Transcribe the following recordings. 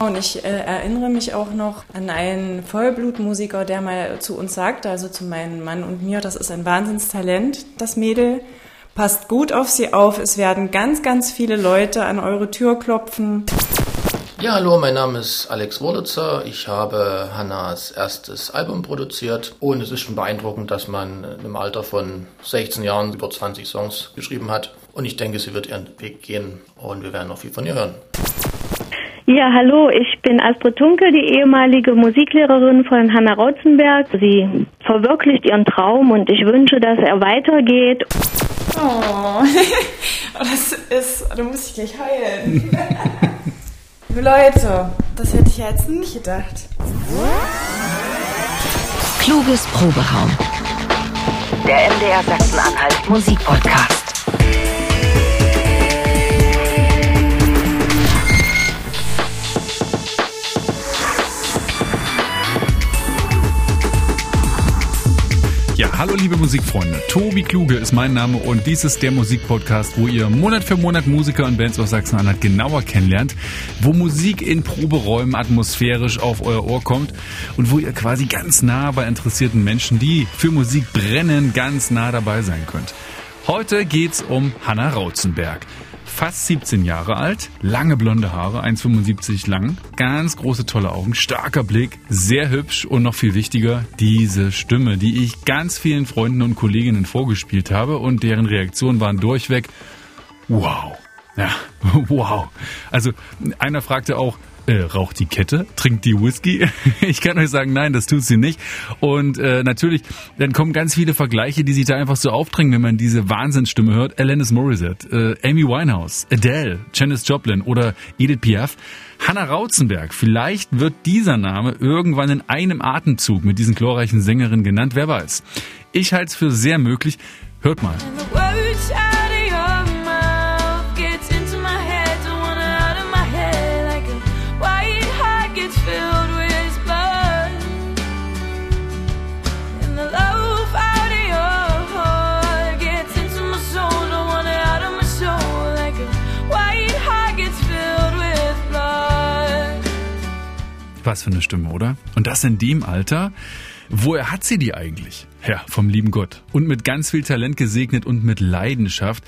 Und ich äh, erinnere mich auch noch an einen Vollblutmusiker, der mal zu uns sagte, also zu meinem Mann und mir, das ist ein Wahnsinnstalent, das Mädel. Passt gut auf sie auf. Es werden ganz, ganz viele Leute an eure Tür klopfen. Ja, hallo, mein Name ist Alex Wurlitzer. Ich habe Hannas erstes Album produziert und es ist schon beeindruckend, dass man im Alter von 16 Jahren über 20 Songs geschrieben hat. Und ich denke, sie wird ihren Weg gehen und wir werden noch viel von ihr hören. Ja, hallo, ich bin Astrid Tunke, die ehemalige Musiklehrerin von Hanna Rotzenberg. Sie verwirklicht ihren Traum und ich wünsche, dass er weitergeht. Oh, das ist, da muss ich gleich heulen. Liebe Leute, das hätte ich ja jetzt nicht gedacht. Kluges Proberaum. Der MDR Sachsen-Anhalt Musikpodcast. Ja, hallo liebe Musikfreunde. Tobi Kluge ist mein Name und dies ist der Musikpodcast, wo ihr Monat für Monat Musiker und Bands aus Sachsen-Anhalt genauer kennenlernt, wo Musik in Proberäumen atmosphärisch auf euer Ohr kommt und wo ihr quasi ganz nah bei interessierten Menschen, die für Musik brennen, ganz nah dabei sein könnt. Heute geht's um Hanna Rautzenberg fast 17 Jahre alt, lange blonde Haare, 1,75 lang, ganz große tolle Augen, starker Blick, sehr hübsch und noch viel wichtiger, diese Stimme, die ich ganz vielen Freunden und Kolleginnen vorgespielt habe und deren Reaktionen waren durchweg, wow. Ja, wow. Also einer fragte auch, äh, raucht die Kette, trinkt die Whisky. ich kann euch sagen, nein, das tut sie nicht. Und äh, natürlich, dann kommen ganz viele Vergleiche, die sich da einfach so aufdrängen, wenn man diese Wahnsinnsstimme hört. Alanis Morissette, äh, Amy Winehouse, Adele, Janis Joplin oder Edith Piaf. Hannah Rautzenberg, vielleicht wird dieser Name irgendwann in einem Atemzug mit diesen glorreichen Sängerinnen genannt, wer weiß. Ich halte es für sehr möglich. Hört mal. Was für eine Stimme, oder? Und das in dem Alter. Woher hat sie die eigentlich? Ja, vom lieben Gott. Und mit ganz viel Talent gesegnet und mit Leidenschaft.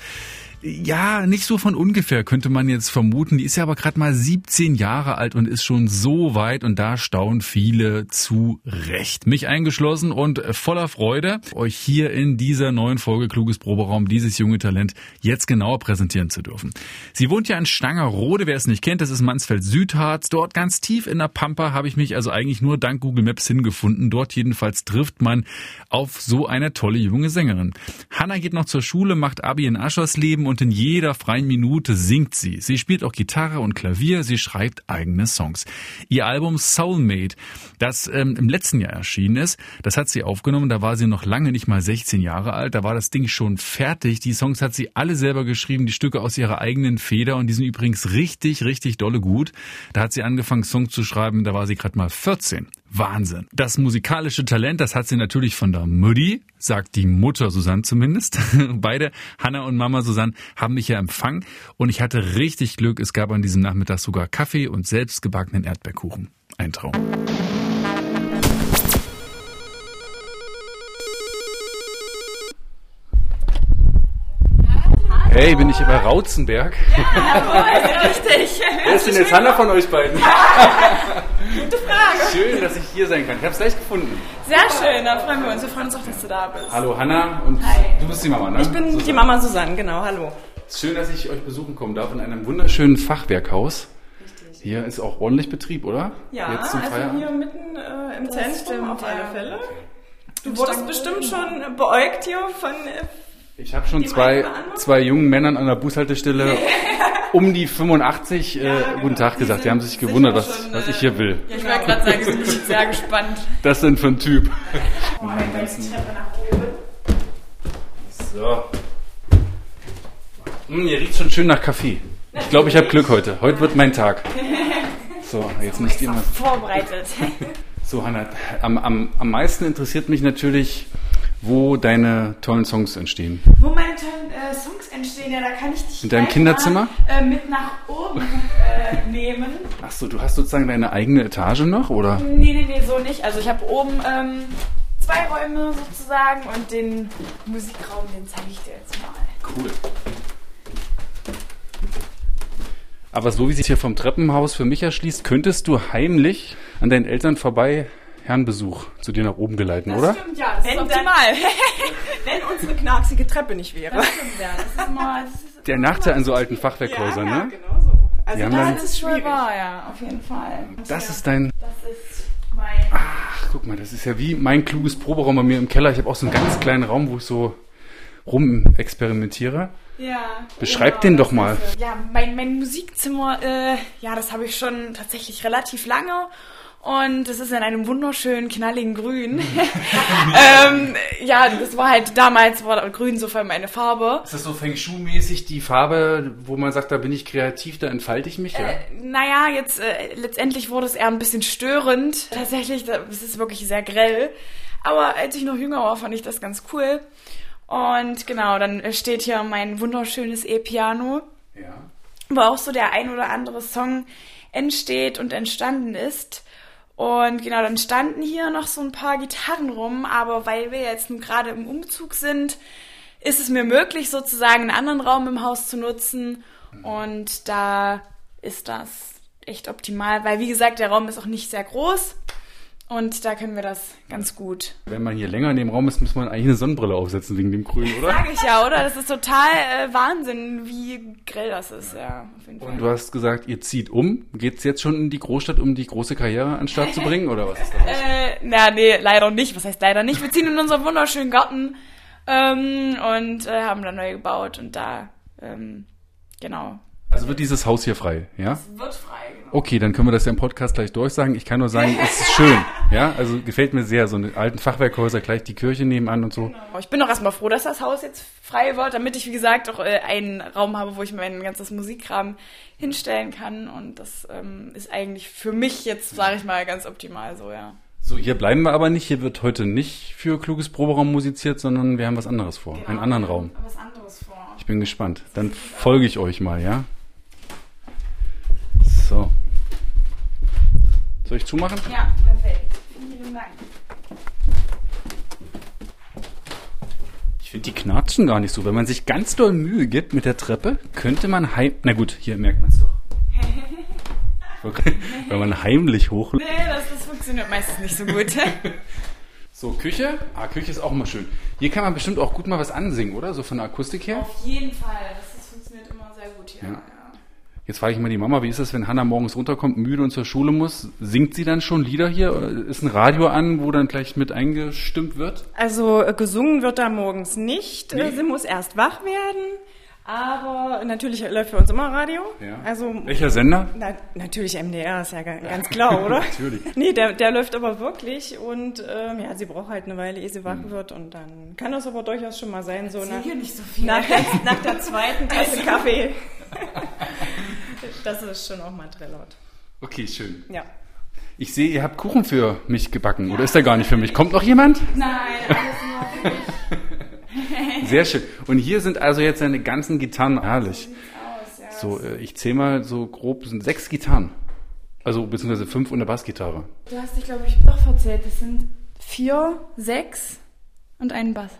Ja, nicht so von ungefähr könnte man jetzt vermuten. Die ist ja aber gerade mal 17 Jahre alt und ist schon so weit und da staunen viele zu Recht. Mich eingeschlossen und voller Freude, euch hier in dieser neuen Folge Kluges Proberaum dieses junge Talent jetzt genauer präsentieren zu dürfen. Sie wohnt ja in Stangerode, wer es nicht kennt, das ist Mansfeld Südharz. Dort ganz tief in der Pampa habe ich mich also eigentlich nur dank Google Maps hingefunden. Dort jedenfalls trifft man auf so eine tolle junge Sängerin. Hanna geht noch zur Schule, macht Abi in Aschersleben und in jeder freien Minute singt sie. Sie spielt auch Gitarre und Klavier, sie schreibt eigene Songs. Ihr Album Soulmate, das ähm, im letzten Jahr erschienen ist, das hat sie aufgenommen, da war sie noch lange nicht mal 16 Jahre alt, da war das Ding schon fertig. Die Songs hat sie alle selber geschrieben, die Stücke aus ihrer eigenen Feder und die sind übrigens richtig, richtig dolle gut. Da hat sie angefangen, Songs zu schreiben, da war sie gerade mal 14. Wahnsinn. Das musikalische Talent, das hat sie natürlich von der Mutti, sagt die Mutter Susanne zumindest. Beide, Hanna und Mama Susanne, haben mich ja empfangen und ich hatte richtig Glück. Es gab an diesem Nachmittag sogar Kaffee und selbstgebackenen Erdbeerkuchen. Ein Traum. Hey, bin ich bei Rautzenberg? Ja, richtig. Wer ist denn jetzt Hanna von euch beiden? Gute Frage. Schön, dass ich hier sein kann. Ich habe es gleich gefunden. Sehr schön, da freuen wir uns. Wir freuen uns auch, dass du da bist. Hallo Hanna und Hi. du bist die Mama, ne? Ich bin die Mama Susanne, genau, hallo. Schön, dass ich euch besuchen kommen darf in einem wunderschönen Fachwerkhaus. Hier ist auch ordentlich Betrieb, oder? Ja, Jetzt zum also hier mitten äh, im Zentrum stimmt, auf alle ja. Fälle. Du wurdest bestimmt schon beäugt hier von... Äh, Ich habe schon Die zwei, zwei jungen Männern an der Bushaltestelle um die 85 äh, guten Tag gesagt. Die sind haben sich gewundert, was, schon, was äh, ich hier will. ja, ich wollte gerade sagen, bin bestimmt sehr gespannt. Das sind für ein Typ. Oh, mein Gott, die Treppe nach oben. So. Hm, hier riecht schon schön nach Kaffee. Ich glaube, ich habe Glück heute. Heute wird mein Tag. So, jetzt nicht Extra immer. vorbereitet. So, Hannah, am, am, am meisten interessiert mich natürlich, wo deine tollen Songs entstehen. Wo meine tollen äh, Songs entstehen. Ja, da kann ich dich In deinem Kinderzimmer? Mal, äh, mit nach oben äh, nehmen. Ach so, du hast sozusagen deine eigene Etage noch, oder? Nee, nee, nee, so nicht. Also ich habe oben ähm, zwei Räume sozusagen und den Musikraum, den zeige ich dir jetzt mal. Cool. Aber so wie sich hier vom Treppenhaus für mich erschließt, könntest du heimlich an deinen Eltern vorbei Herrenbesuch zu dir nach oben geleiten, oder? Stimmt, ja, das Wenn ist dann- optimal. Wenn unsere knacksige Treppe nicht wäre. Das stimmt, ja. Das ist mal, das ist Der Nachteil an so alten Fachwerkhäusern, ja, ne? genau so. Also das dann- ist schon wahr, ja, auf jeden Fall. Das ist dein. Das ist mein. Ach, guck mal, das ist ja wie mein kluges Proberaum bei mir im Keller. Ich habe auch so einen ganz kleinen Raum, wo ich so rum experimentiere. Ja. Beschreib den das doch mal. Ja, mein, mein Musikzimmer, äh, ja, das habe ich schon tatsächlich relativ lange. Und es ist in einem wunderschönen, knalligen Grün. ähm, ja, das war halt damals, war Grün so für meine Farbe. Ist das so Feng Shui-mäßig die Farbe, wo man sagt, da bin ich kreativ, da entfalte ich mich? Ja? Naja, jetzt äh, letztendlich wurde es eher ein bisschen störend. Tatsächlich, es ist wirklich sehr grell. Aber als ich noch jünger war, fand ich das ganz cool. Und genau, dann äh, steht hier mein wunderschönes E-Piano, ja. wo auch so der ein oder andere Song entsteht und entstanden ist. Und genau, dann standen hier noch so ein paar Gitarren rum, aber weil wir jetzt nun gerade im Umzug sind, ist es mir möglich, sozusagen einen anderen Raum im Haus zu nutzen. Und da ist das echt optimal, weil wie gesagt, der Raum ist auch nicht sehr groß. Und da können wir das ganz gut. Wenn man hier länger in dem Raum ist, muss man eigentlich eine Sonnenbrille aufsetzen wegen dem Grün, oder? Sag ich ja, oder? Das ist total äh, Wahnsinn, wie grell das ist, ja, auf jeden Fall. Und du hast gesagt, ihr zieht um. Geht's jetzt schon in die Großstadt, um die große Karriere an den Start zu bringen, oder was ist da los? Äh, na, nee, leider nicht. Was heißt leider nicht? Wir ziehen in unseren wunderschönen Garten ähm, und äh, haben da neu gebaut und da, ähm, genau. Also wird dieses Haus hier frei, ja? Wird frei, genau. Okay, dann können wir das ja im Podcast gleich durchsagen. Ich kann nur sagen, es ist schön, ja? Also gefällt mir sehr, so eine alten Fachwerkhäuser, gleich die Kirche nebenan und so. Ich bin auch erstmal froh, dass das Haus jetzt frei wird, damit ich, wie gesagt, auch äh, einen Raum habe, wo ich mein ganzes Musikkram hinstellen kann. Und das ähm, ist eigentlich für mich jetzt, sage ich mal, ganz optimal so, ja. So, hier bleiben wir aber nicht. Hier wird heute nicht für kluges Proberaum musiziert, sondern wir haben was anderes vor. Einen anderen Raum. Was anderes vor. Ich bin gespannt. Dann folge ich euch mal, ja? So. Soll ich zumachen? Ja, perfekt. Vielen Dank. Ich finde, die knatschen gar nicht so. Wenn man sich ganz doll Mühe gibt mit der Treppe, könnte man heim... Na gut, hier merkt man es doch. Wenn man heimlich hoch... Nee, das, das funktioniert meistens nicht so gut. So, Küche? Ah, Küche ist auch immer schön. Hier kann man bestimmt auch gut mal was ansingen, oder? So von der Akustik her. Auf jeden Fall. Das, das funktioniert immer sehr gut hier. Ja. Jetzt frage ich mal die Mama, wie ist das, wenn Hannah morgens runterkommt, müde und zur Schule muss? Singt sie dann schon Lieder hier? Ist ein Radio an, wo dann gleich mit eingestimmt wird? Also äh, gesungen wird da morgens nicht. Nee. Äh, Sie muss erst wach werden. Aber natürlich läuft für uns immer Radio. Ja. Also Welcher Sender? na, natürlich MDR, ist ja ga- ganz klar, oder? Natürlich. Nee, der, der läuft aber wirklich und ähm, ja, sie braucht halt eine Weile, ehe sie wach Mhm. wird und dann kann das aber durchaus schon mal sein, so nach, Hier nicht so viel. nach, nach der zweiten Tasse Kaffee. das ist schon auch mal Trellert. Okay, schön. Ja. Ich sehe, ihr habt Kuchen für mich gebacken. Oder ist der gar nicht für mich? Kommt noch jemand? Nein, alles nur für Sehr schön. Und hier sind also jetzt seine ganzen Gitarren. Herrlich. aus, ja. So, äh, ich zähle mal so grob, sind sechs Gitarren. Also beziehungsweise fünf und eine Bassgitarre. Du hast dich, glaube ich, doch verzählt. Das sind vier, sechs und ein Bass.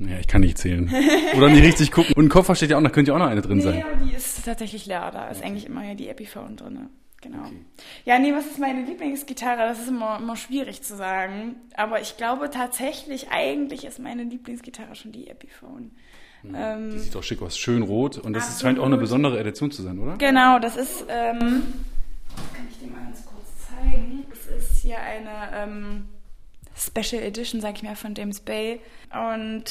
Ja, ich kann nicht zählen. Oder nicht richtig gucken. Und ein Koffer steht ja auch noch, könnte ja auch noch eine drin Nee, sein. aber die ist tatsächlich leer. Da ist eigentlich immer ja die Epiphone drin. Genau. Ja, nee, was ist meine Lieblingsgitarre? Das ist immer, immer schwierig zu sagen. Aber ich glaube tatsächlich, eigentlich ist meine Lieblingsgitarre schon die Epiphone. Ähm, Die sieht doch schick aus. Schön rot. Und das ist, scheint auch eine besondere Edition zu sein, oder? Genau, das ist, ähm, kann ich dir mal ganz kurz zeigen. Das ist hier eine ähm, Special Edition, sag ich mal, von James Bay. Und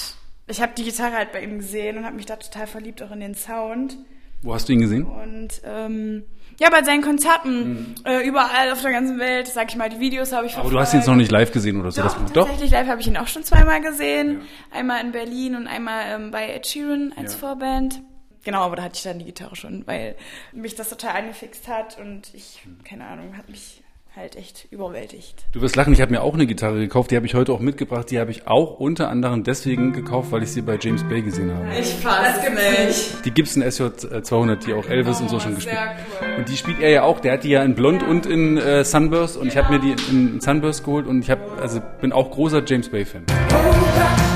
ich habe die Gitarre halt bei ihm gesehen und habe mich da total verliebt, auch in den Sound. Wo hast du ihn gesehen? Und ähm, ja, bei seinen Konzerten äh, überall auf der ganzen Welt, sag ich mal, die Videos habe ich Mhm. Aber du hast ihn jetzt noch nicht live gesehen oder so. Doch, Das, doch? tatsächlich live habe ich ihn auch schon zweimal gesehen. Einmal in Berlin und einmal ähm, bei Ed Sheeran als Ja. Vorband. Genau, aber da hatte ich dann die Gitarre schon, weil mich das total angefixt hat und ich, keine Ahnung, hat mich halt echt überwältigt. Du wirst lachen, ich habe mir auch eine Gitarre gekauft, die habe ich heute auch mitgebracht. Die habe ich auch unter anderem deswegen gekauft, weil ich sie bei James Bay gesehen habe. Ich fasse nicht. Die Gibson SJ 200, die auch Elvis oh, und so schon gespielt. Cool. Und die spielt er ja auch. Der hat die ja in Blond und in äh, Sunburst und ich habe mir die in Sunburst geholt und ich habe also bin auch großer James Bay Fan. Oh,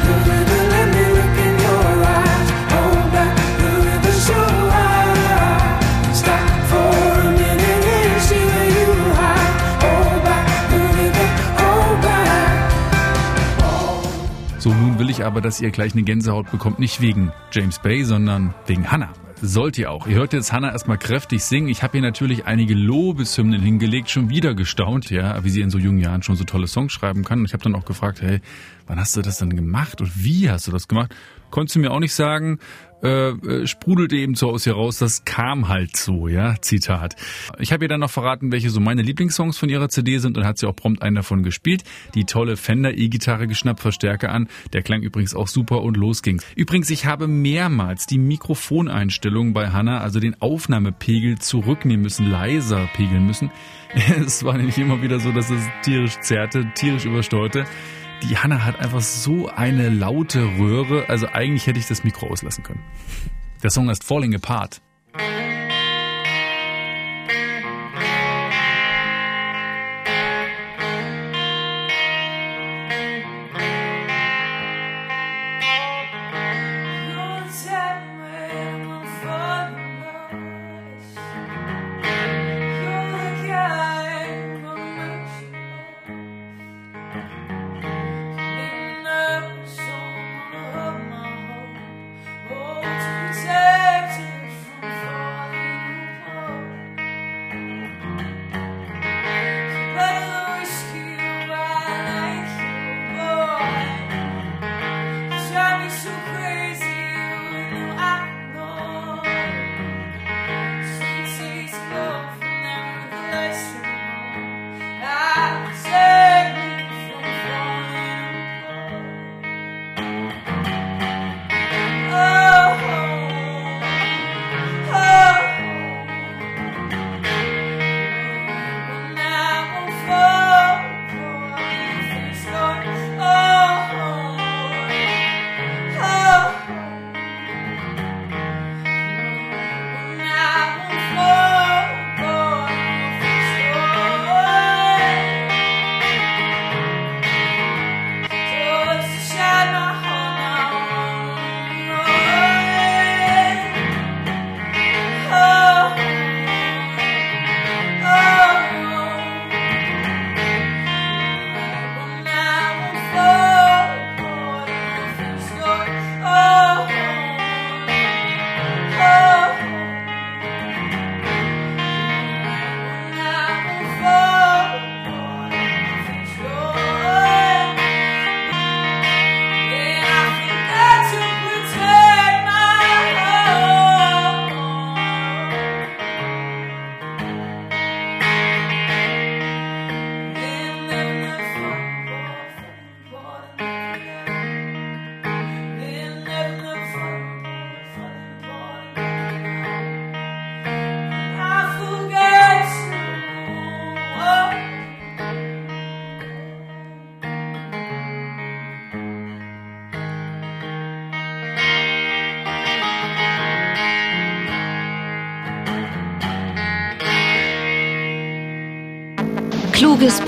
aber, dass ihr gleich eine Gänsehaut bekommt, nicht wegen James Bay, sondern wegen Hannah. Sollt ihr auch. Ihr hört jetzt Hannah erstmal kräftig singen. Ich habe ihr natürlich einige Lobeshymnen hingelegt, schon wieder gestaunt, ja, wie sie in so jungen Jahren schon so tolle Songs schreiben kann. Und ich habe dann auch gefragt, hey, wann hast du das denn gemacht und wie hast du das gemacht? Konntest du mir auch nicht sagen, äh, äh, sprudelte eben so aus ihr raus, das kam halt so, ja, Zitat. Ich habe ihr dann noch verraten, welche so meine Lieblingssongs von ihrer CD sind und hat sie auch prompt einen davon gespielt. Die tolle Fender E-Gitarre geschnappt, Verstärker an. Der klang übrigens auch super und los ging's. Übrigens, ich habe mehrmals die Mikrofoneinstellung bei Hannah, also den Aufnahmepegel zurücknehmen müssen, leiser pegeln müssen. Es war nämlich immer wieder so, dass es tierisch zerrte, tierisch übersteuerte. Die Hanna hat einfach so eine laute Röhre, also eigentlich hätte ich das Mikro auslassen können. Der Song ist Falling Apart.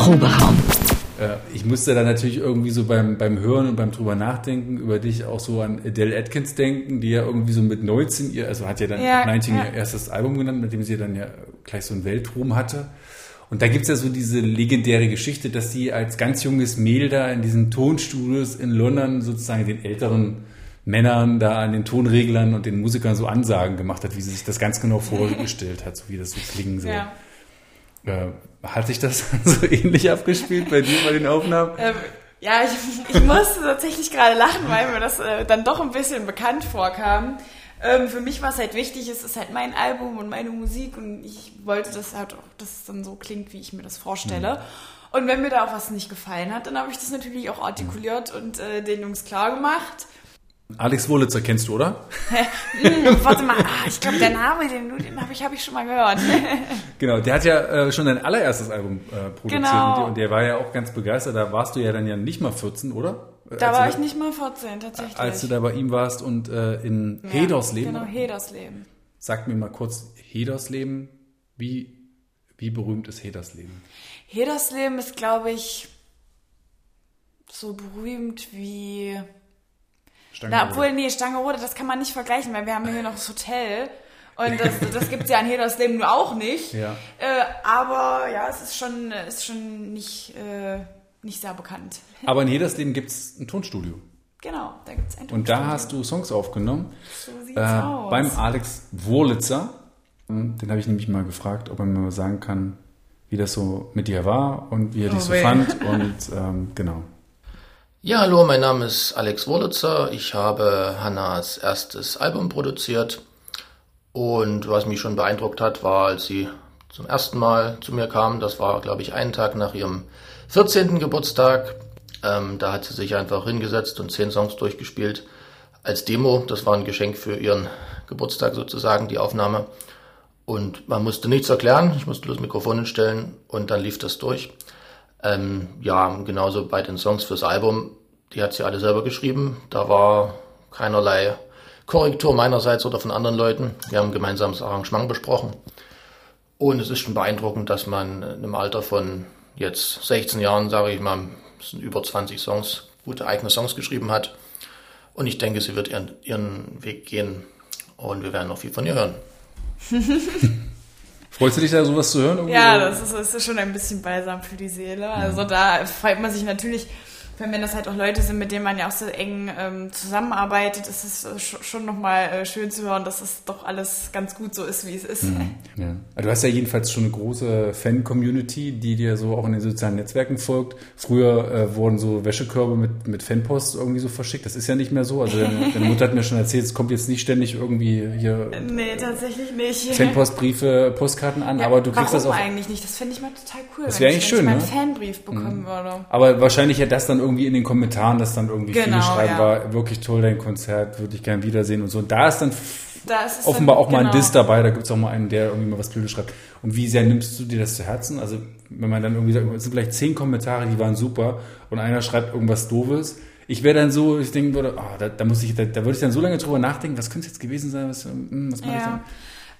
Proberaum. Äh, ich musste dann natürlich irgendwie so beim, beim Hören und beim drüber nachdenken über dich auch so an Adele Atkins denken, die ja irgendwie so mit 19 ihr, also hat ja dann ja, 19 ja. ihr erstes Album genannt, mit dem sie dann ja gleich so einen Weltruhm hatte. Und da gibt's ja so diese legendäre Geschichte, dass sie als ganz junges Mädel da in diesen Tonstudios in London sozusagen den älteren Männern da an den Tonreglern und den Musikern so Ansagen gemacht hat, wie sie sich das ganz genau vorgestellt hat, so wie das so klingen soll. Ja. Äh, hat sich das so ähnlich abgespielt bei dir bei den Aufnahmen? Ähm, ja, ich, ich musste tatsächlich gerade lachen, weil mir das äh, dann doch ein bisschen bekannt vorkam. Ähm, für mich war es halt wichtig, es ist halt mein Album und meine Musik und ich wollte das halt auch, dass es dann so klingt, wie ich mir das vorstelle. Mhm. Und wenn mir da auch was nicht gefallen hat, dann habe ich das natürlich auch artikuliert und äh, den Jungs klar gemacht. Alex Wolitzer kennst du, oder? hm, warte mal, ah, ich glaube, der Name, den, den habe ich, hab ich schon mal gehört. genau, der hat ja äh, schon dein allererstes Album äh, produziert Genau. und der war ja auch ganz begeistert. Da warst du ja dann ja nicht mal 14, oder? Da als war ich nicht mal 14, tatsächlich. Als du da bei ihm warst und äh, in Ja, Hedersleben. Genau, Hedersleben. Sag mir mal kurz, Hedersleben, wie, wie berühmt ist Hedersleben? Hedersleben ist, glaube ich, so berühmt wie. Na, obwohl, nee, Stangerode, das kann man nicht vergleichen, weil wir haben hier noch das Hotel. Und das, das gibt es ja in Hedersleben nur auch nicht. Ja. Äh, aber ja, es ist schon, ist schon nicht, äh, nicht sehr bekannt. Aber in Hedersleben gibt es ein Tonstudio. Genau, da gibt es ein Und da Tonstudio. hast du Songs aufgenommen. So sieht's Äh, aus. beim Alex Wurlitzer. Den habe ich nämlich mal gefragt, ob er mir mal sagen kann, wie das so mit dir war und wie er dich Oh so weh. fand. Und ähm, genau. Ja, hallo, mein Name ist Alex Wurlitzer. Ich habe Hannas erstes Album produziert. Und was mich schon beeindruckt hat, war, als sie zum ersten Mal zu mir kam, das war, glaube ich, einen Tag nach ihrem 14. Geburtstag. Ähm, da hat sie sich einfach hingesetzt und zehn Songs durchgespielt als Demo. Das war ein Geschenk für ihren Geburtstag sozusagen, die Aufnahme. Und man musste nichts erklären, ich musste bloß Mikrofon hinstellen und dann lief das durch. Ähm, ja, genauso bei den Songs fürs Album, die hat sie alle selber geschrieben. Da war keinerlei Korrektur meinerseits oder von anderen Leuten. Wir haben ein gemeinsames Arrangement besprochen. Und es ist schon beeindruckend, dass man im Alter von jetzt 16 Jahren, sage ich mal, sind über 20 Songs, gute eigene Songs geschrieben hat. Und ich denke, sie wird ihren, ihren Weg gehen und wir werden noch viel von ihr hören. Freust du dich da sowas zu hören? irgendwie? Ja, das ist, das ist schon ein bisschen balsam für die Seele. Also da freut man sich natürlich, wenn wenn das halt auch Leute sind, mit denen man ja auch so eng ähm, zusammenarbeitet, ist es äh, sch- schon nochmal äh, schön zu hören, dass es doch alles ganz gut so ist, wie es ist. Ja. Also Du hast ja jedenfalls schon eine große Fan-Community, die dir so auch in den sozialen Netzwerken folgt. Früher äh, wurden so Wäschekörbe mit, mit Fanpost irgendwie so verschickt. Das ist ja nicht mehr so. Also deine, deine Mutter hat mir schon erzählt, es kommt jetzt nicht ständig irgendwie hier Nee, tatsächlich nicht. Fanpostbriefe, Postkarten an, Ja, aber du kriegst das auch. eigentlich nicht? Das finde ich mal total cool, Das wenn wär ich, eigentlich wenn schön, ich mal ne? einen Fanbrief bekommen würde. Aber wahrscheinlich ja das dann irgendwie in den Kommentaren, dass dann irgendwie viele Genau, schreiben, ja. war wirklich toll dein Konzert, würde ich gern wiedersehen und so. Und da ist dann Da ist offenbar dann, auch mal ein genau. Diss dabei, da gibt es auch mal einen, der irgendwie mal was Blödes schreibt. Und wie sehr nimmst du dir das zu Herzen? Also wenn man dann irgendwie sagt, es sind vielleicht zehn Kommentare, die waren super und einer schreibt irgendwas Doofes. Ich wäre dann so, ich denke, würde, oh, da, da muss ich, da, da würde ich dann so lange drüber nachdenken, was könnte es jetzt gewesen sein, was, hm, was mache ich dann? Ja.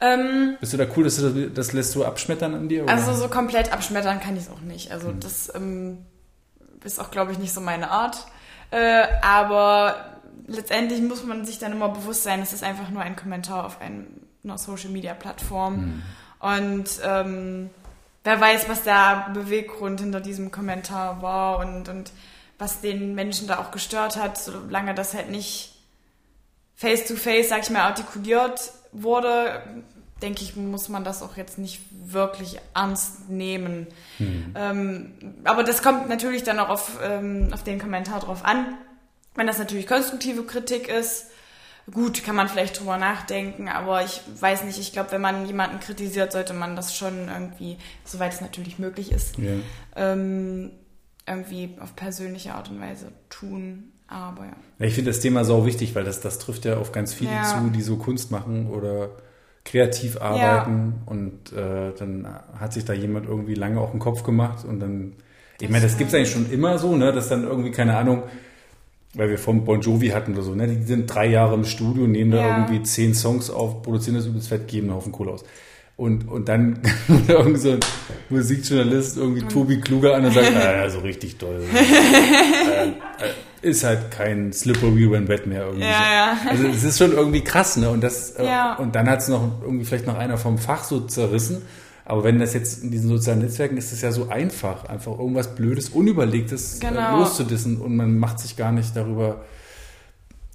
Ähm, Bist du da cool, dass du das, das lässt so abschmettern an dir? Oder? Also so komplett abschmettern kann ich es auch nicht. Also Hm. das ähm, ist auch, glaube ich, nicht so meine Art. Äh, aber letztendlich muss man sich dann immer bewusst sein, es ist einfach nur ein Kommentar auf ein, einer Social-Media-Plattform. Hm. Und ähm, wer weiß, was der Beweggrund hinter diesem Kommentar war und, und was den Menschen da auch gestört hat, solange das halt nicht face-to-face, sag ich mal, artikuliert wurde, denke ich, muss man das auch jetzt nicht wirklich ernst nehmen. Ähm, aber das kommt natürlich dann auch auf, ähm, auf den Kommentar drauf an. Wenn das natürlich konstruktive Kritik ist, gut, kann man vielleicht drüber nachdenken, aber ich weiß nicht, ich glaube, wenn man jemanden kritisiert, sollte man das schon irgendwie, soweit es natürlich möglich ist, ja. ähm, irgendwie auf persönliche Art und Weise tun. Aber ja. Ich finde das Thema sau wichtig, weil das, das trifft ja auf ganz viele Ja. zu, die so Kunst machen oder kreativ arbeiten und äh, dann hat sich da jemand irgendwie lange auf den Kopf gemacht und dann, ich meine, das gibt's eigentlich schon immer so, ne, dass dann irgendwie, keine Ahnung, weil wir vom Bon Jovi hatten oder so, ne, die sind drei Jahre im Studio, nehmen da Ja. irgendwie zehn Songs auf, produzieren das übelst fett, geben einen Haufen Kohle aus. Und, und dann kommt irgend so ein Musikjournalist irgendwie Tobi Kluger an und sagt, ah, so richtig toll. äh, ist halt kein Slippery When Wet mehr irgendwie. Ja, so. Also es ist schon irgendwie krass, ne? Und das äh, Ja. und dann hat es noch irgendwie vielleicht noch einer vom Fach so zerrissen. Aber wenn das jetzt in diesen sozialen Netzwerken ist, ist es ja so einfach, einfach irgendwas Blödes, Unüberlegtes äh, Genau. loszudissen und man macht sich gar nicht darüber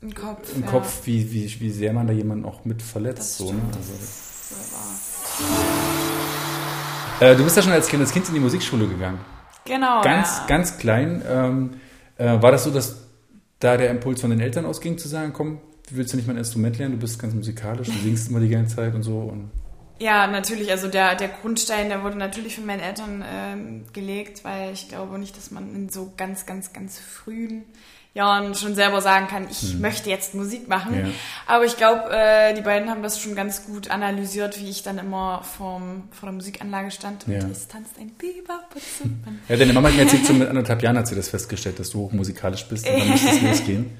Im Kopf. im ja. Kopf, wie, wie, wie sehr man da jemanden auch mit verletzt. So, ne? also, äh, du bist ja schon als Kind, als Kind in die Musikschule gegangen. Genau. ganz, ja. ganz klein. Ähm, äh, war das so, dass da der Impuls von den Eltern ausging, zu sagen, komm, willst du nicht mal ein Instrument lernen? Du bist ganz musikalisch, du singst immer die ganze Zeit und so. Und Ja, natürlich. Also der, der Grundstein, der wurde natürlich von meinen Eltern ähm, gelegt, weil ich glaube nicht, dass man in so ganz, ganz, ganz frühen Jahren schon selber sagen kann, ich hm. möchte jetzt Musik machen. Ja. Aber ich glaube, äh, die beiden haben das schon ganz gut analysiert, wie ich dann immer vorm, vor der Musikanlage stand und Ja. es tanzt ein Biber. Ja, deine Mama hat mir erzählt, so mit anderthalb Jahren hat sie das festgestellt, dass du hochmusikalisch bist und dann muss es losgehen.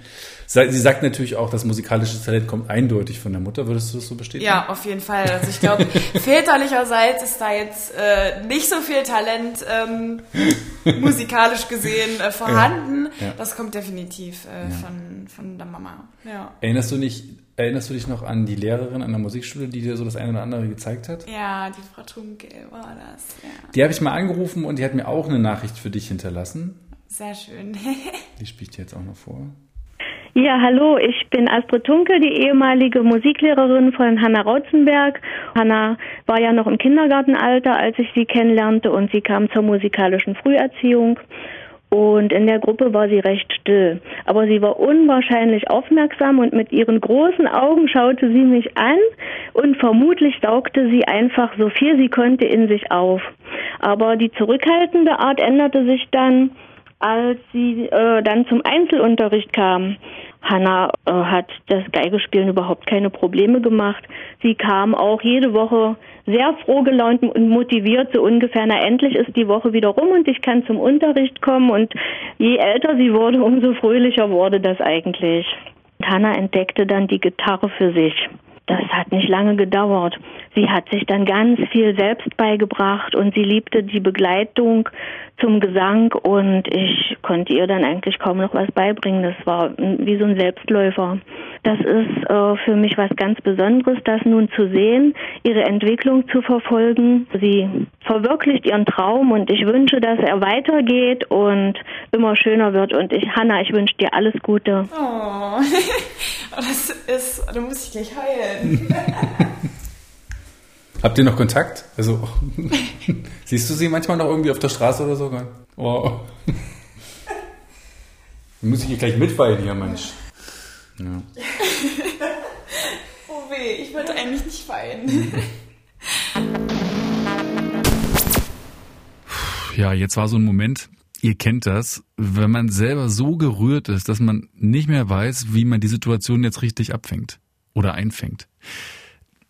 Sie sagt natürlich auch, das musikalische Talent kommt eindeutig von der Mutter. Würdest du das so bestätigen? Ja, auf jeden Fall. Also ich glaube, väterlicherseits ist da jetzt äh, nicht so viel Talent ähm, musikalisch gesehen äh, vorhanden. Ja, ja. Das kommt definitiv äh, von, von der Mama. Ja. Erinnerst du nicht, erinnerst du dich noch an die Lehrerin an der Musikschule, die dir so das eine oder andere gezeigt hat? ja, die Frau Tunke war das. Ja. Die habe ich mal angerufen und die hat mir auch eine Nachricht für dich hinterlassen. Sehr schön. Die spiele ich dir jetzt auch noch vor. Ja, hallo, ich bin Astrid Tunke, die ehemalige Musiklehrerin von Hanna Rautzenberg. Hanna war ja noch im Kindergartenalter, als ich sie kennenlernte und sie kam zur musikalischen Früherziehung. Und in der Gruppe war sie recht still. Aber sie war unwahrscheinlich aufmerksam und mit ihren großen Augen schaute sie mich an und vermutlich saugte sie einfach so viel sie konnte in sich auf. Aber die zurückhaltende Art änderte sich dann, als sie äh, dann zum Einzelunterricht kam. Hanna äh, hat das Geigespielen überhaupt keine Probleme gemacht. Sie kam auch jede Woche sehr froh gelaunt und motiviert, so ungefähr, na endlich ist die Woche wieder rum und ich kann zum Unterricht kommen. Und je älter sie wurde, umso fröhlicher wurde das eigentlich. Hanna entdeckte dann die Gitarre für sich. Das hat nicht lange gedauert. Sie hat sich dann ganz viel selbst beigebracht und sie liebte die Begleitung zum Gesang und ich konnte ihr dann eigentlich kaum noch was beibringen. Das war wie so ein Selbstläufer. Das ist äh, für mich was ganz Besonderes, das nun zu sehen, ihre Entwicklung zu verfolgen. Sie verwirklicht ihren Traum und ich wünsche, dass er weitergeht und immer schöner wird. Und ich, Hanna, ich wünsche dir alles Gute. Oh, das ist, da muss ich gleich heulen. Habt ihr noch Kontakt? Also, siehst du sie manchmal noch irgendwie auf der Straße oder so? Oh. Muss ich gleich mitweinen hier, Mensch. Ja. Oh weh, ich wollte eigentlich nicht weinen. ja, jetzt war so ein Moment, ihr kennt das, wenn man selber so gerührt ist, dass man nicht mehr weiß, wie man die Situation jetzt richtig abfängt oder einfängt.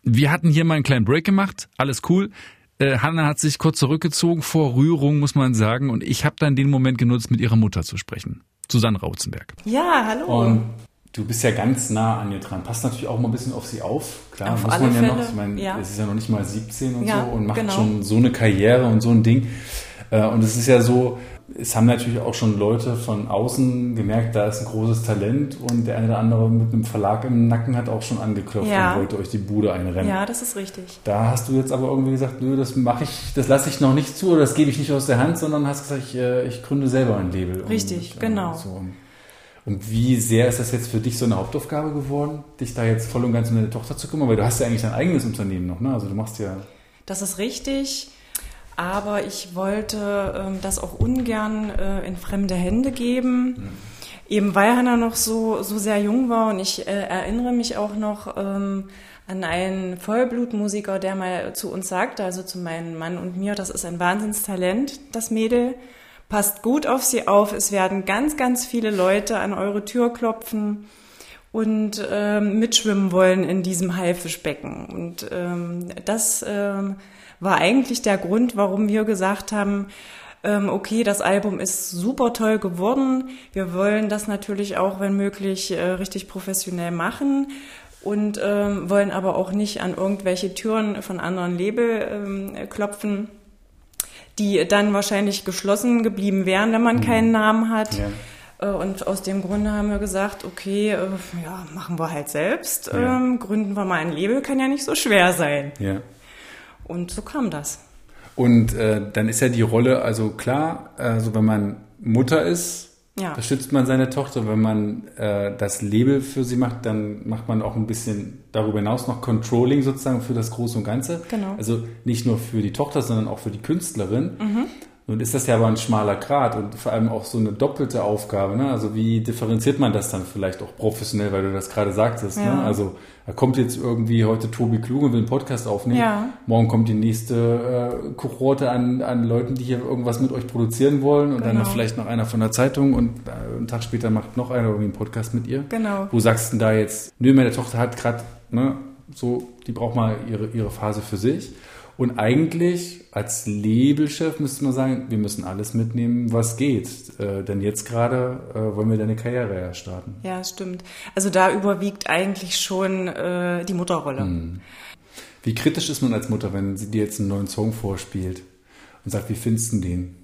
Wir hatten hier mal einen kleinen Break gemacht, alles cool. Äh, Hanna hat sich kurz zurückgezogen vor Rührung, muss man sagen, und ich habe dann den Moment genutzt, mit ihrer Mutter zu sprechen. Susanne Rautzenberg. Ja, hallo. Und du bist ja ganz nah an ihr dran. Passt natürlich auch mal ein bisschen auf sie auf. Klar, Auf muss alle man ja Fälle, noch. Ich meine, ja. es ist ja noch nicht mal 17 und Ja, so und macht genau. schon so eine Karriere und so ein Ding. Äh, Und es ist ja so, es haben natürlich auch schon Leute von außen gemerkt, da ist ein großes Talent und der eine oder andere mit einem Verlag im Nacken hat auch schon angeklopft Ja. und wollte euch die Bude einrennen. ja, das ist richtig. Da hast du jetzt aber irgendwie gesagt, nö, das mache ich, das lasse ich noch nicht zu oder das gebe ich nicht aus der Hand, sondern hast gesagt, ich, äh, ich gründe selber ein Label. Richtig, und, äh, genau. So. Und- Und wie sehr ist das jetzt für dich so eine Hauptaufgabe geworden, dich da jetzt voll und ganz um deine Tochter zu kümmern? Weil du hast ja eigentlich dein eigenes Unternehmen noch, ne? Also du machst ja. Das ist richtig. Aber ich wollte ähm, das auch ungern äh, in fremde Hände geben. Eben weil Hannah noch so, so sehr jung war und ich äh, erinnere mich auch noch ähm, an einen Vollblutmusiker, der mal zu uns sagte, also zu meinem Mann und mir, das ist ein Wahnsinnstalent, das Mädel. Passt gut auf sie auf. Es werden ganz, ganz viele Leute an eure Tür klopfen und ähm, mitschwimmen wollen in diesem Haifischbecken. Und ähm, das ähm, war eigentlich der Grund, warum wir gesagt haben, ähm, okay, das Album ist super toll geworden. Wir wollen das natürlich auch, wenn möglich, äh, richtig professionell machen und ähm, wollen aber auch nicht an irgendwelche Türen von anderen Label ähm, klopfen, die dann wahrscheinlich geschlossen geblieben wären, wenn man keinen Namen hat. Ja. Äh, Und aus dem Grunde haben wir gesagt, okay, äh, ja, machen wir halt selbst, Ja. ähm, gründen wir mal ein Label, kann ja nicht so schwer sein. ja. Und so kam das. Und äh, dann ist ja die Rolle, also klar, also wenn man Mutter ist, Ja. schützt man seine Tochter. Wenn man äh, das Label für sie macht, dann macht man auch ein bisschen darüber hinaus noch Controlling sozusagen für das Große und Ganze. Genau. Also nicht nur für die Tochter, sondern auch für die Künstlerin. Mhm. Nun ist das ja aber ein schmaler Grat und vor allem auch so eine doppelte Aufgabe. Ne? Also wie differenziert man das dann vielleicht auch professionell, weil du das gerade sagtest. Ja. Ne? Also da kommt jetzt irgendwie heute Tobi Kluge und will einen Podcast aufnehmen. Ja. Morgen kommt die nächste äh, Kohorte an, an Leuten, die hier irgendwas mit euch produzieren wollen und dann Genau. noch vielleicht noch einer von der Zeitung und äh, einen Tag später macht noch einer irgendwie einen Podcast mit ihr. Genau. Wo sagst du denn da jetzt, nö, meine Tochter hat gerade, ne, so, die braucht mal ihre, ihre Phase für sich. Und eigentlich als Labelchef müsste man sagen, wir müssen alles mitnehmen, was geht. Äh, denn jetzt gerade äh, wollen wir deine Karriere ja starten. Ja, stimmt. Also da überwiegt eigentlich schon äh, die Mutterrolle. Hm. Wie kritisch ist man als Mutter, wenn sie dir jetzt einen neuen Song vorspielt und sagt, wie findest du den?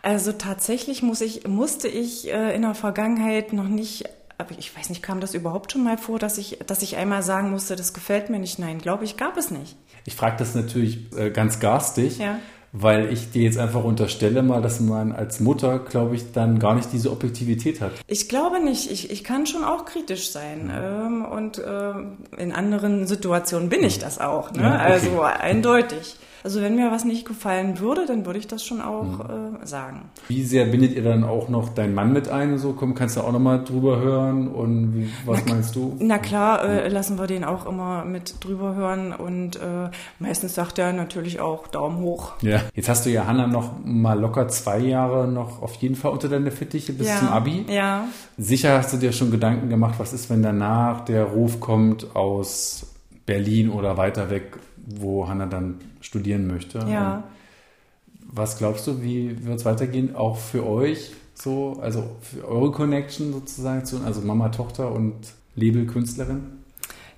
Also tatsächlich muss ich, musste ich äh, in der Vergangenheit noch nicht, aber ich weiß nicht, kam das überhaupt schon mal vor, dass ich, dass ich einmal sagen musste, das gefällt mir nicht? Nein, glaube ich, gab es nicht. Ich frage das natürlich äh, ganz garstig, Ja. weil ich dir jetzt einfach unterstelle mal, dass man als Mutter, glaube ich, dann gar nicht diese Objektivität hat. Ich glaube nicht. Ich, ich kann schon auch kritisch sein. Ähm, und ähm, in anderen Situationen bin ich das auch. Ne? Ja, okay. Also eindeutig. Also wenn mir was nicht gefallen würde, dann würde ich das schon auch äh, sagen. Wie sehr bindet ihr dann auch noch deinen Mann mit ein? So, komm, kannst du auch nochmal drüber hören? Und wie, was meinst du? Na klar, äh, lassen wir den auch immer mit drüber hören und äh, meistens sagt er natürlich auch Daumen hoch. Ja. Jetzt hast du ja Hanna noch mal locker zwei Jahre noch auf jeden Fall unter deine Fittiche bis ja. zum Abi. Ja. Sicher hast du dir schon Gedanken gemacht, was ist, wenn danach der Ruf kommt aus Berlin oder weiter weg, wo Hanna dann studieren möchte. Ja. Und was glaubst du, wie wird es weitergehen? Auch für euch so, also für eure Connection sozusagen zu, also Mama, Tochter und Labelkünstlerin?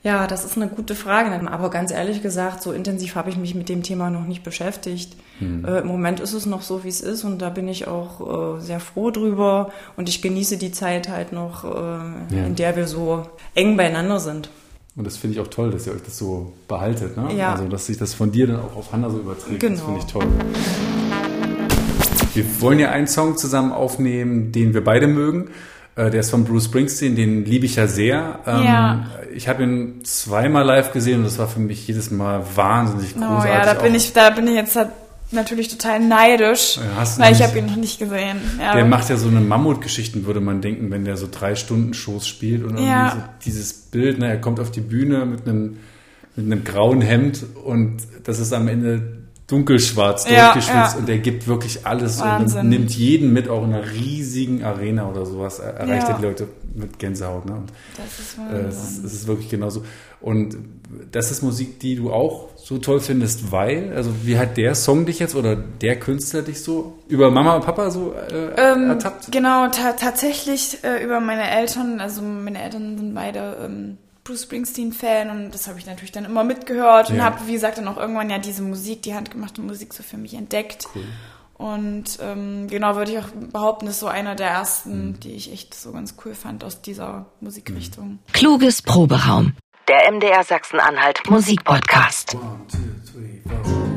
Ja, das ist eine gute Frage. Aber ganz ehrlich gesagt, so intensiv habe ich mich mit dem Thema noch nicht beschäftigt. Äh, Im Moment ist es noch so, wie es ist und da bin ich auch äh, sehr froh drüber und ich genieße die Zeit halt noch, äh, Ja. in der wir so eng beieinander sind. Und das finde ich auch toll, dass ihr euch das so behaltet. Ne? Ja. Also, dass sich das von dir dann auch auf Hanna so überträgt. Das Genau. finde ich toll. Wir wollen ja einen Song zusammen aufnehmen, den wir beide mögen. Äh, Der ist von Bruce Springsteen, den liebe ich ja sehr. Ähm, Ja. Ich habe ihn zweimal live gesehen und das war für mich jedes Mal wahnsinnig Oh großartig. ja, da bin Auch ich, da bin ich jetzt halt natürlich total neidisch, Ja, weil ich habe ihn noch nicht gesehen. Ja. Der macht ja so eine Mammutgeschichten, würde man denken, wenn der so drei Stunden Shows spielt und Ja. so dieses Bild, ne, er kommt auf die Bühne mit einem, mit einem grauen Hemd und das ist am Ende dunkelschwarz Ja, durchgeschwitzt ja. und der gibt wirklich alles Wahnsinn. und nimmt jeden mit, auch in einer riesigen Arena oder sowas, er erreicht Ja. er die Leute mit Gänsehaut. Ne? Und, das ist äh, es, ist, es ist wirklich genauso. Und das ist Musik, die du auch so toll findest, weil, also wie hat der Song dich jetzt oder der Künstler dich so über Mama und Papa so äh, Ähm, ertappt? Genau, ta tatsächlich äh, über meine Eltern. Also meine Eltern sind beide ähm, Bruce Springsteen-Fan und das habe ich natürlich dann immer mitgehört und Ja. habe, wie gesagt, dann auch irgendwann ja diese Musik, die handgemachte Musik so für mich entdeckt. Cool. Und ähm, genau würde ich auch behaupten, das ist so einer der ersten, die ich echt so ganz cool fand aus dieser Musikrichtung. Kluges Proberaum. Der MDR Sachsen-Anhalt Musikpodcast. One, two, three, four.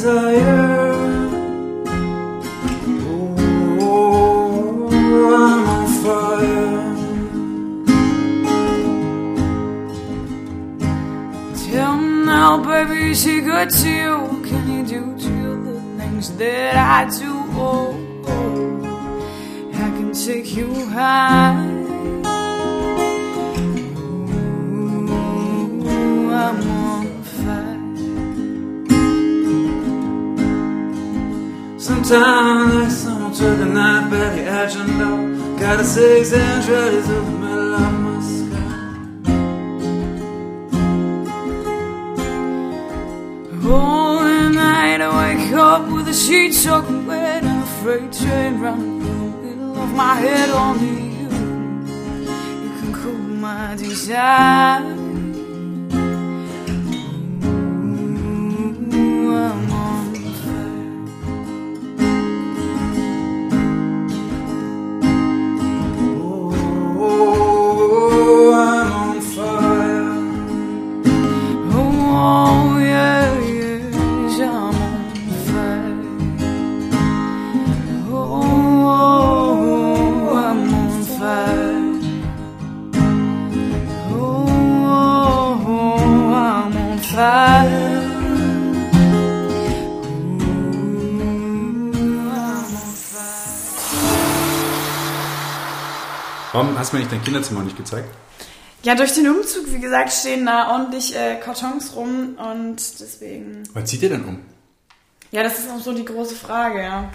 Desire. My head. Only you, you can cool my desire. Hast mir nicht dein Kinderzimmer nicht gezeigt? Ja, durch den Umzug, wie gesagt, stehen da ordentlich äh, Kartons rum und deswegen. Wann zieht ihr denn um? Ja, das ist auch so die große Frage, ja.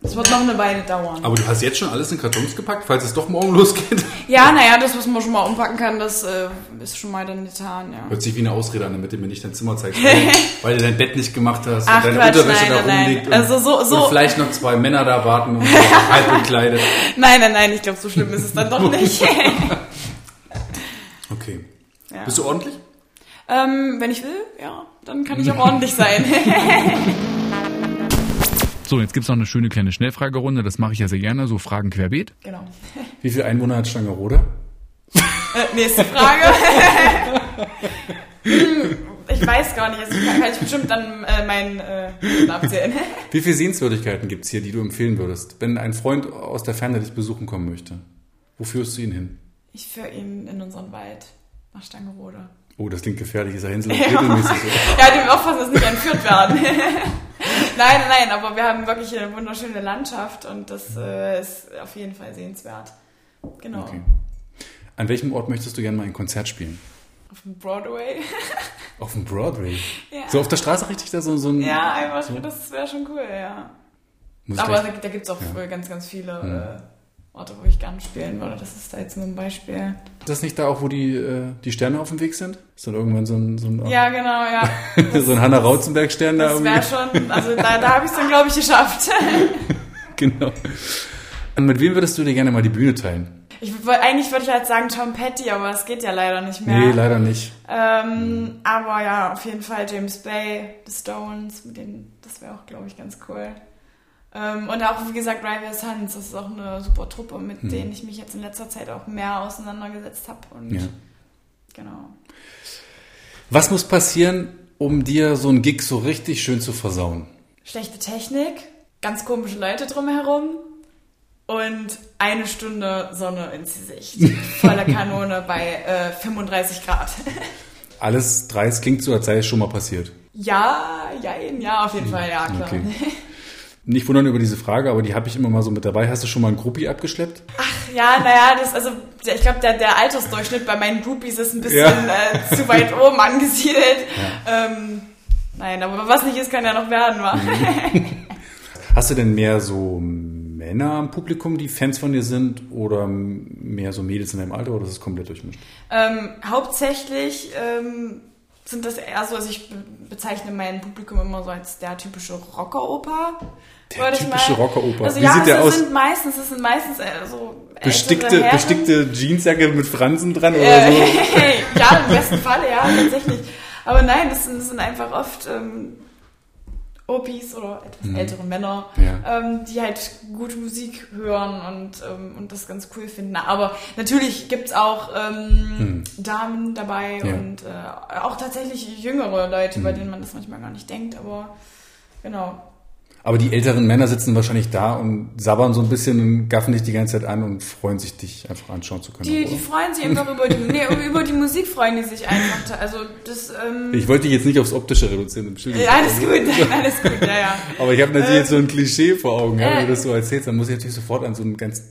Das wird noch eine Weile dauern. Aber du hast jetzt schon alles in Kartons gepackt, falls es doch morgen losgeht. Ja, naja, das, was man schon mal umpacken kann, das äh, ist schon mal dann getan, ja. Hört sich wie eine Ausrede an, damit du mir nicht dein Zimmer zeigst, weil du dein Bett nicht gemacht hast Ach, und deine Quatsch, Unterwäsche nein, da nein, rumliegt nein. Also so- so- und vielleicht noch zwei Männer da warten und halb bekleidet. Nein, nein, nein, ich glaube, so schlimm ist es dann doch nicht. Okay. Ja. Bist du ordentlich? ähm, wenn ich will, ja, dann kann ich auch ordentlich sein. So, jetzt gibt's noch eine schöne kleine Schnellfragerunde. Das mache ich ja sehr gerne, so Fragen querbeet. genau. Wie viele Einwohner hat Stangerode? Äh, nächste Frage. Ich weiß gar nicht, also kann, kann ich bestimmt dann äh, meinen äh, abzählen. Wie viele Sehenswürdigkeiten gibt's hier, die du empfehlen würdest, wenn ein Freund aus der Ferne dich besuchen kommen möchte? Wo führst du ihn hin? Ich führe ihn in unseren Wald nach Stangerode. Oh, das klingt gefährlich. Ist er Hänsel und Gretelmäßig so? Ja, dem aufpassen, dass nicht entführt werden. nein, nein, aber wir haben wirklich eine wunderschöne Landschaft und das äh, ist auf jeden Fall sehenswert. Genau. Okay. An welchem Ort möchtest du gerne mal ein Konzert spielen? Auf dem Broadway. Auf dem Broadway. Ja. So auf der Straße richtig da so, so ein... ja, einfach, so. das wäre schon cool, ja. Muss Aber da, da gibt es auch Ja. ganz, ganz viele äh, Orte, wo ich gerne spielen würde. Das ist da jetzt nur ein Beispiel. Ist das nicht da auch, wo die, äh, die Sterne auf dem Weg sind? Ist dann irgendwann so ein, so ein, Ja, genau, ja. so ein Hanna Rauzenberg-Stern da Das irgendwie? wäre schon, also da, da habe ich es dann, glaube ich, geschafft. Genau. Und mit wem würdest du dir gerne mal die Bühne teilen? Ich, eigentlich würde ich halt sagen Tom Petty, aber das geht ja leider nicht mehr. Nee, leider nicht. Ähm, Aber ja, auf jeden Fall James Bay, The Stones, mit denen, das wäre auch, glaube ich, ganz cool. Ähm, und auch, wie gesagt, Rival Sons, das ist auch eine super Truppe, mit denen ich mich jetzt in letzter Zeit auch mehr auseinandergesetzt habe. Und Ja. genau. Was muss passieren, um dir so ein Gig so richtig schön zu versauen? Schlechte Technik, ganz komische Leute drumherum und eine Stunde Sonne ins Gesicht. Voller Kanone bei äh, 35 Grad. Alles dreist klingt so, als sei es schon mal passiert. ja, ja, ja, auf jeden Fall, ja, klar. Okay. Nicht wundern über diese Frage, aber die habe ich immer mal so mit dabei. Hast du schon mal einen Gruppi abgeschleppt? Ja, naja, das, also, ich glaube, der, der Altersdurchschnitt bei meinen Groupies ist ein bisschen Ja. äh, zu weit oben angesiedelt. Ähm, nein, aber was nicht ist, kann ja noch werden, wa? Hast du denn mehr so Männer im Publikum, die Fans von dir sind, oder mehr so Mädels in deinem Alter, oder ist es komplett durchmischt? ähm, hauptsächlich ähm, sind das eher so, also ich be bezeichne mein Publikum immer so als der typische Rockeroper. Der typische Rockeroper. Also Wie ja, sieht der aus? sind meistens, es sind meistens äh, so Bestickte, bestickte Jeansjacke mit Fransen dran oder Äh, so? ja, im besten Falle, ja, tatsächlich. Aber nein, das sind, das sind einfach oft ähm, Opis oder etwas ältere Männer, Mhm. Ja. ähm, die halt gute Musik hören und, ähm, und das ganz cool finden. Aber natürlich gibt's auch ähm, Damen dabei Mhm. Ja. Mhm. und äh, auch tatsächlich jüngere Leute, bei denen man das manchmal gar nicht denkt. Aber genau. Aber die älteren Männer sitzen wahrscheinlich da und sabbern so ein bisschen und gaffen dich die ganze Zeit an und freuen sich, dich einfach anschauen zu können. Die, die freuen sich einfach über die, nee, über die Musik freuen die sich einfach. Also das ähm, ich wollte dich jetzt nicht aufs Optische reduzieren. Entschuldigung. Ja, alles gut, nein, alles gut, ja, ja. Aber ich habe natürlich jetzt so ein Klischee vor Augen, ja, wenn äh, du das so erzählst, dann muss ich natürlich sofort an so einen ganz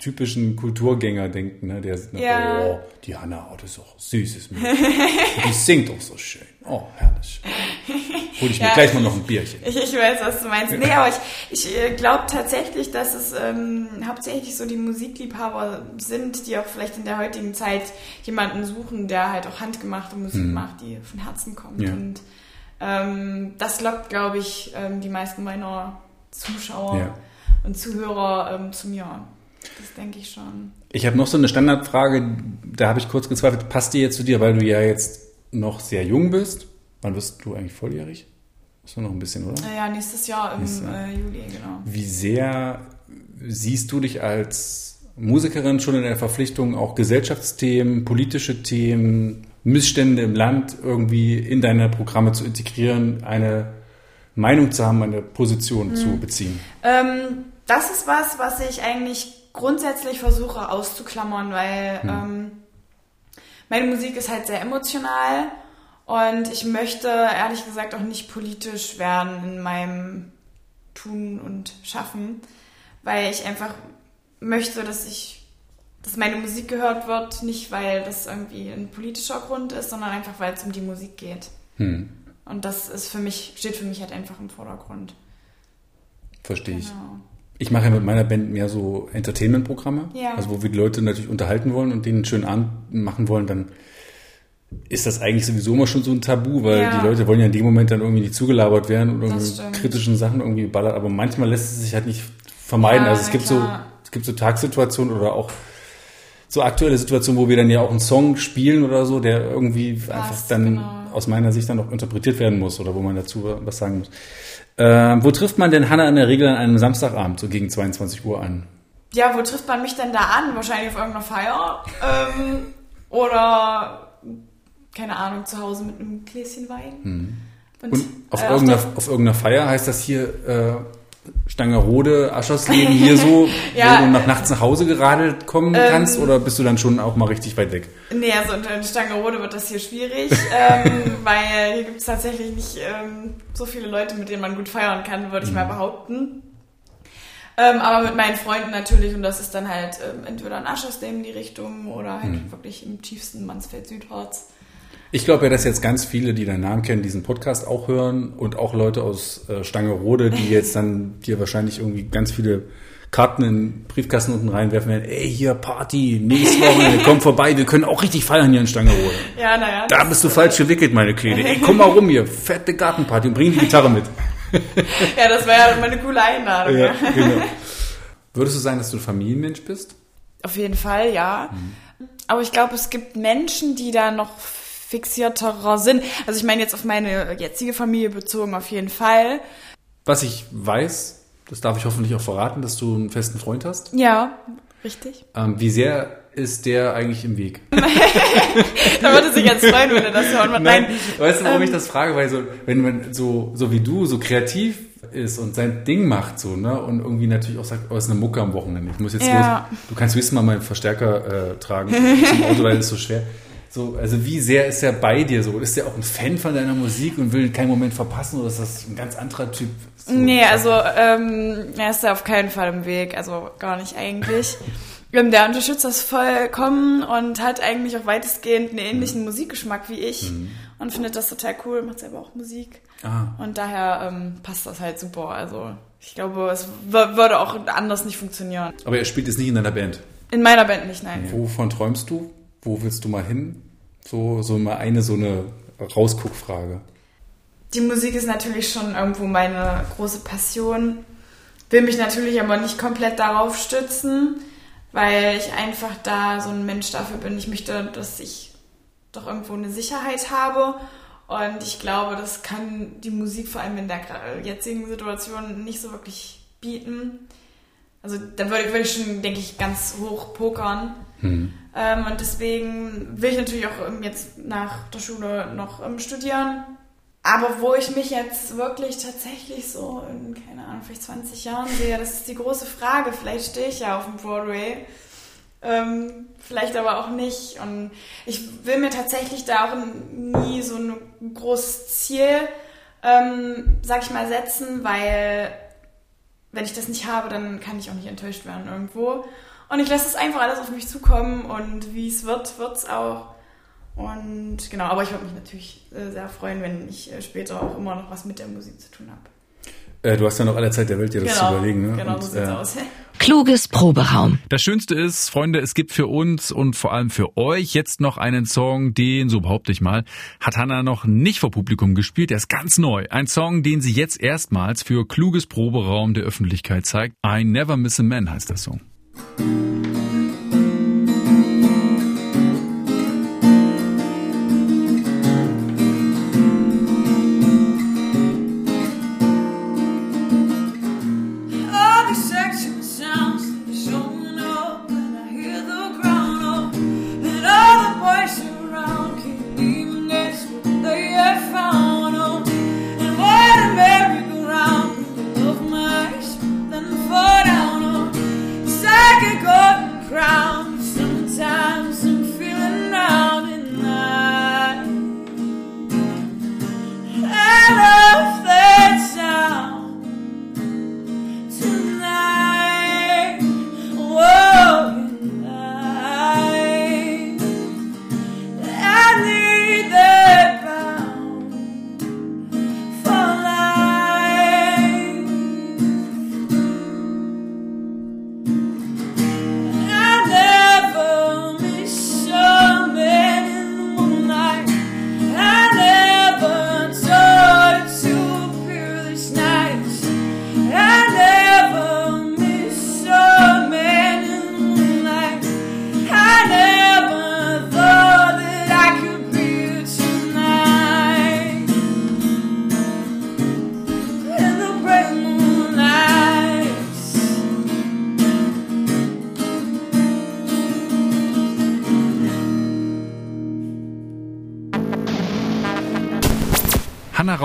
typischen Kulturgänger denken, ne? der sagt, Ja. oh, die Hanna, oh, das ist auch süßes Mädchen. die singt auch so schön. Oh, herrlich. Hol ich mir Ja, gleich mal noch ein Bierchen. Ich, ich weiß, was du meinst. Nee, aber ich, ich äh, glaube tatsächlich, dass es ähm, hauptsächlich so die Musikliebhaber sind, die auch vielleicht in der heutigen Zeit jemanden suchen, der halt auch handgemachte Musik macht, die von Herzen kommt. Mhm. Ja. Und ähm, das lockt, glaube ich, ähm, die meisten meiner Zuschauer Ja. und Zuhörer ähm, zu mir. Das denke ich schon. Ich habe noch so eine Standardfrage, da habe ich kurz gezweifelt, passt die jetzt zu dir, weil du ja jetzt noch sehr jung bist? Wann wirst du eigentlich volljährig? Ist noch ein bisschen, oder? Naja, nächstes Jahr im Nächstes Jahr. äh, Juli, genau. Wie sehr siehst du dich als Musikerin schon in der Verpflichtung, auch Gesellschaftsthemen, politische Themen, Missstände im Land irgendwie in deine Programme zu integrieren, eine Meinung zu haben, eine Position zu beziehen? Ähm, das ist was, was ich eigentlich grundsätzlich versuche auszuklammern, weil ähm, meine Musik ist halt sehr emotional und ich möchte ehrlich gesagt auch nicht politisch werden in meinem Tun und Schaffen, weil ich einfach möchte, dass ich dass meine Musik gehört wird, nicht weil das irgendwie ein politischer Grund ist, sondern einfach weil es um die Musik geht. Hm. Und das ist für mich, steht für mich halt einfach im Vordergrund. Verstehe ich. Genau. Ich mache ja mit meiner Band mehr so Entertainment-Programme, Ja. also wo wir die Leute natürlich unterhalten wollen und denen einen schönen Abend machen wollen, dann ist das eigentlich sowieso immer schon so ein Tabu, weil Ja. die Leute wollen ja in dem Moment dann irgendwie nicht zugelabert werden und irgendwie kritischen Sachen irgendwie ballert, aber manchmal lässt es sich halt nicht vermeiden. Ja, also es gibt so, klar. es gibt so Tagssituationen oder auch so aktuelle Situationen, wo wir dann ja auch einen Song spielen oder so, der irgendwie einfach dann genau. aus meiner Sicht dann auch interpretiert werden muss oder wo man dazu was sagen muss. Äh, wo trifft man denn Hannah in der Regel an einem Samstagabend, so gegen 22 Uhr an? Ja, wo trifft man mich denn da an? Wahrscheinlich auf irgendeiner Feier. Ähm, oder, keine Ahnung, zu Hause mit einem Gläschen Wein. Und, Und auf, äh, irgendeiner, auf irgendeiner Feier heißt das hier äh, Stangerode, Aschersleben hier so, Ja. wo du nach nachts nach Hause geradelt kommen Ähm, kannst oder bist du dann schon auch mal richtig weit weg? Nee, also in in Stangerode wird das hier schwierig, ähm, weil hier gibt es tatsächlich nicht ähm, so viele Leute, mit denen man gut feiern kann, würde ich mal behaupten. Ähm, aber mit meinen Freunden natürlich und das ist dann halt ähm, entweder in Aschersleben die Richtung oder halt wirklich im tiefsten Mansfeld-Südharz. Ich glaube ja, dass jetzt ganz viele, die deinen Namen kennen, diesen Podcast auch hören und auch Leute aus äh, Stangerode, die jetzt dann dir wahrscheinlich irgendwie ganz viele Karten in Briefkasten unten reinwerfen werden. Ey, hier Party, nächste Woche, komm vorbei, wir können auch richtig feiern hier in Stangerode. Ja, naja. Da bist du falsch gewickelt, meine Kleine. Ey, komm mal rum hier, fette Gartenparty und bring die Gitarre mit. Ja, das wäre ja mal eine coole Einladung. Ja, genau. Würdest du sagen, dass du ein Familienmensch bist? Auf jeden Fall, ja. Aber ich glaube, es gibt Menschen, die da noch fixierterer sind. Also ich meine jetzt auf meine jetzige Familie bezogen, auf jeden Fall. Was ich weiß, das darf ich hoffentlich auch verraten, dass du einen festen Freund hast. Ja, richtig. Ähm, wie sehr ist der eigentlich im Weg? Da würde sich jetzt freuen, wenn er das hören würde. Nein, weißt du, warum ähm, ich das frage? Weil so, wenn man so, so wie du, so kreativ ist und sein Ding macht so, ne, und irgendwie natürlich auch sagt, oh, ist eine Mucke am Wochenende. Ich muss jetzt Ja. los. Du kannst höchstens mal meinen Verstärker äh, tragen zum Auto, weil ist so schwer. So, also wie sehr ist er bei dir so? Ist er auch ein Fan von deiner Musik und will keinen Moment verpassen oder ist das ein ganz anderer Typ? So, nee, also ähm, er ist da auf keinen Fall im Weg, also gar nicht eigentlich. Ähm, Der unterstützt das vollkommen und hat eigentlich auch weitestgehend einen ähnlichen Musikgeschmack wie ich und findet das total cool, macht selber auch Musik. Ah. Und daher ähm, passt das halt super. Also ich glaube, es würde auch anders nicht funktionieren. Aber er spielt jetzt nicht in deiner Band. In meiner Band nicht, nein. Wovon träumst du? Wo willst du mal hin? So, so mal eine, so eine Rausguckfrage. Die Musik ist natürlich schon irgendwo meine große Passion. Will mich natürlich aber nicht komplett darauf stützen, weil ich einfach da so ein Mensch dafür bin. Ich möchte, dass ich doch irgendwo eine Sicherheit habe. Und ich glaube, das kann die Musik vor allem in der jetzigen Situation nicht so wirklich bieten. Also würde, würde ich schon, denke ich, ganz hoch pokern. Ähm, und deswegen will ich natürlich auch ähm, jetzt nach der Schule noch ähm, studieren. Aber wo ich mich jetzt wirklich tatsächlich so in, keine Ahnung, vielleicht 20 Jahren sehe, das ist die große Frage. Vielleicht stehe ich ja auf dem Broadway. Ähm, vielleicht aber auch nicht. Und ich will mir tatsächlich da auch nie so ein großes Ziel, ähm, sag ich mal, setzen, weil wenn ich das nicht habe, dann kann ich auch nicht enttäuscht werden irgendwo. Und ich lasse es einfach alles auf mich zukommen und wie es wird, wird es auch. Und genau, aber ich würde mich natürlich äh, sehr freuen, wenn ich äh, später auch immer noch was mit der Musik zu tun habe. Äh, du hast ja noch alle Zeit der Welt, dir das zu überlegen. Ne? genau Und, so sieht's äh, aus. Kluges Proberaum. Das Schönste ist, Freunde, es gibt für uns und vor allem für euch jetzt noch einen Song, den, so behaupte ich mal, hat Hannah noch nicht vor Publikum gespielt. Der ist ganz neu. Ein Song, den sie jetzt erstmals für kluges Proberaum der Öffentlichkeit zeigt. I Never Miss a Man heißt der Song. thank you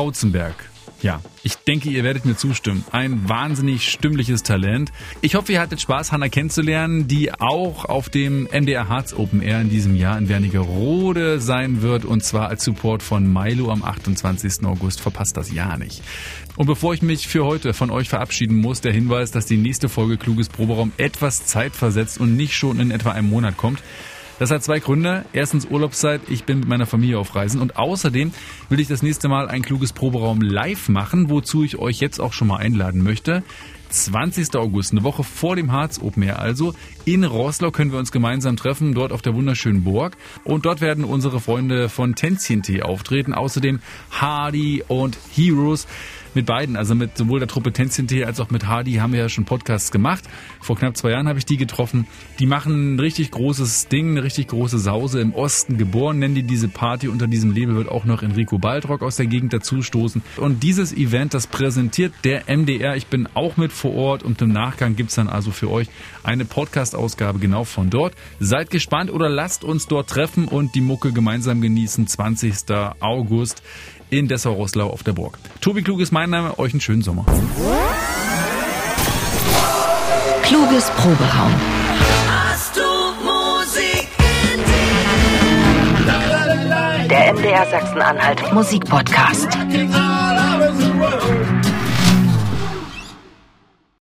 Rautzenberg. Ja, ich denke, ihr werdet mir zustimmen. Ein wahnsinnig stimmliches Talent. Ich hoffe, ihr hattet Spaß, Hanna kennenzulernen, die auch auf dem MDR Harz Open Air in diesem Jahr in Wernigerode sein wird und zwar als Support von Milo am 28. August. Verpasst das ja nicht. Und bevor ich mich für heute von euch verabschieden muss, der Hinweis, dass die nächste Folge Kluges Proberaum etwas zeitversetzt und nicht schon in etwa einem Monat kommt. Das hat zwei Gründe. Erstens Urlaubszeit, ich bin mit meiner Familie auf Reisen und außerdem will ich das nächste Mal ein kluges Proberaum live machen, wozu ich euch jetzt auch schon mal einladen möchte. 20. August, eine Woche vor dem Harz Open Air also. In Roßlau können wir uns gemeinsam treffen, dort auf der wunderschönen Burg. Und dort werden unsere Freunde von Tänzchen-Tee auftreten. Außerdem Hardy und Heroes mit beiden, also mit sowohl der Truppe Tänzchen-Tee als auch mit Hardy haben wir ja schon Podcasts gemacht. Vor knapp zwei Jahren habe ich die getroffen. Die machen ein richtig großes Ding, eine richtig große Sause im Osten geboren, nennen die diese Party. Unter diesem Label wird auch noch Enrico Baldrock aus der Gegend dazustoßen. Und dieses Event, das präsentiert der MDR. Ich bin auch mit vor Ort und im Nachgang gibt's dann also für euch eine Podcast-Ausgabe genau von dort. Seid gespannt oder lasst uns dort treffen und die Mucke gemeinsam genießen. 20. August in Dessau-Rosslau auf der Burg. Tobi Klug ist mein Name. Euch einen schönen Sommer. Kluges Proberaum. Hast du Musik in Der MDR Sachsen-Anhalt Musikpodcast. dir?